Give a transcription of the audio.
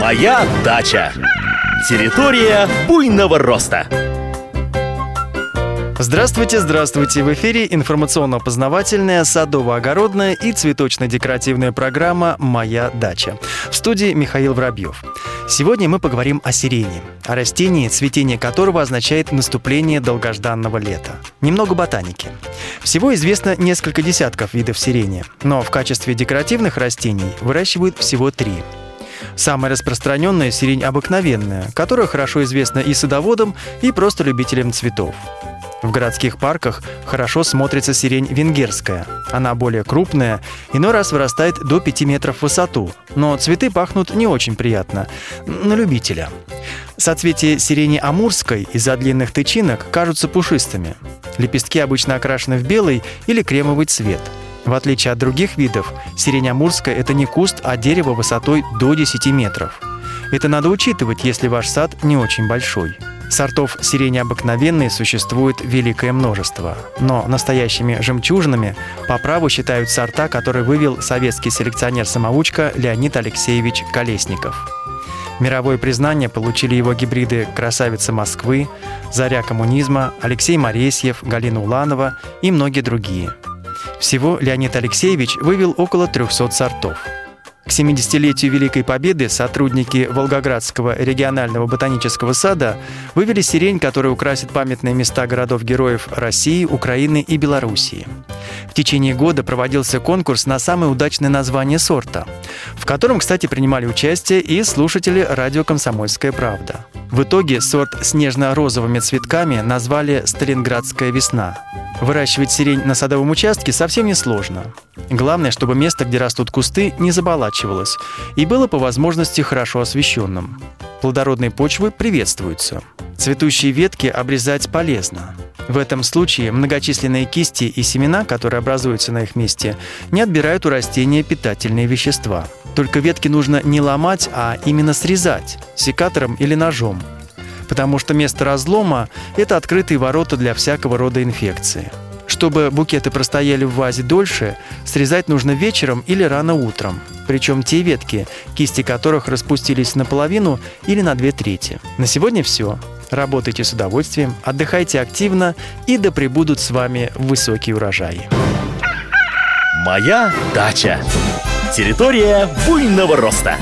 Моя дача. Территория буйного роста. Здравствуйте, здравствуйте! В эфире информационно-познавательная, садово-огородная и цветочно-декоративная программа «Моя дача». В студии Михаил Воробьев. Сегодня мы поговорим о сирене, о растении, цветение которого означает наступление долгожданного лета. Немного ботаники. Всего известно несколько десятков видов сирени, но в качестве декоративных растений выращивают всего три – Самая распространенная – сирень обыкновенная, которая хорошо известна и садоводам, и просто любителям цветов. В городских парках хорошо смотрится сирень венгерская. Она более крупная, иной раз вырастает до 5 метров в высоту, но цветы пахнут не очень приятно, на любителя. Соцветия сирени амурской из-за длинных тычинок кажутся пушистыми. Лепестки обычно окрашены в белый или кремовый цвет. В отличие от других видов, сирень амурская – это не куст, а дерево высотой до 10 метров. Это надо учитывать, если ваш сад не очень большой. Сортов сирени обыкновенной существует великое множество, но настоящими жемчужинами по праву считают сорта, которые вывел советский селекционер-самоучка Леонид Алексеевич Колесников. Мировое признание получили его гибриды «Красавица Москвы», «Заря коммунизма», Алексей Моресьев, Галина Уланова и многие другие. Всего Леонид Алексеевич вывел около 300 сортов – к 70-летию Великой Победы сотрудники Волгоградского регионального ботанического сада вывели сирень, которая украсит памятные места городов-героев России, Украины и Белоруссии. В течение года проводился конкурс на самое удачное название сорта, в котором, кстати, принимали участие и слушатели радио «Комсомольская правда». В итоге сорт с нежно-розовыми цветками назвали «Сталинградская весна». Выращивать сирень на садовом участке совсем не сложно. Главное, чтобы место, где растут кусты, не заболачивалось и было по возможности хорошо освещенным. Плодородные почвы приветствуются. Цветущие ветки обрезать полезно. В этом случае многочисленные кисти и семена, которые образуются на их месте, не отбирают у растения питательные вещества. Только ветки нужно не ломать, а именно срезать секатором или ножом, потому что место разлома – это открытые ворота для всякого рода инфекции. Чтобы букеты простояли в вазе дольше, срезать нужно вечером или рано утром. Причем те ветки, кисти которых распустились наполовину или на две трети. На сегодня все. Работайте с удовольствием, отдыхайте активно и да пребудут с вами высокие урожаи. Моя дача. Территория буйного роста.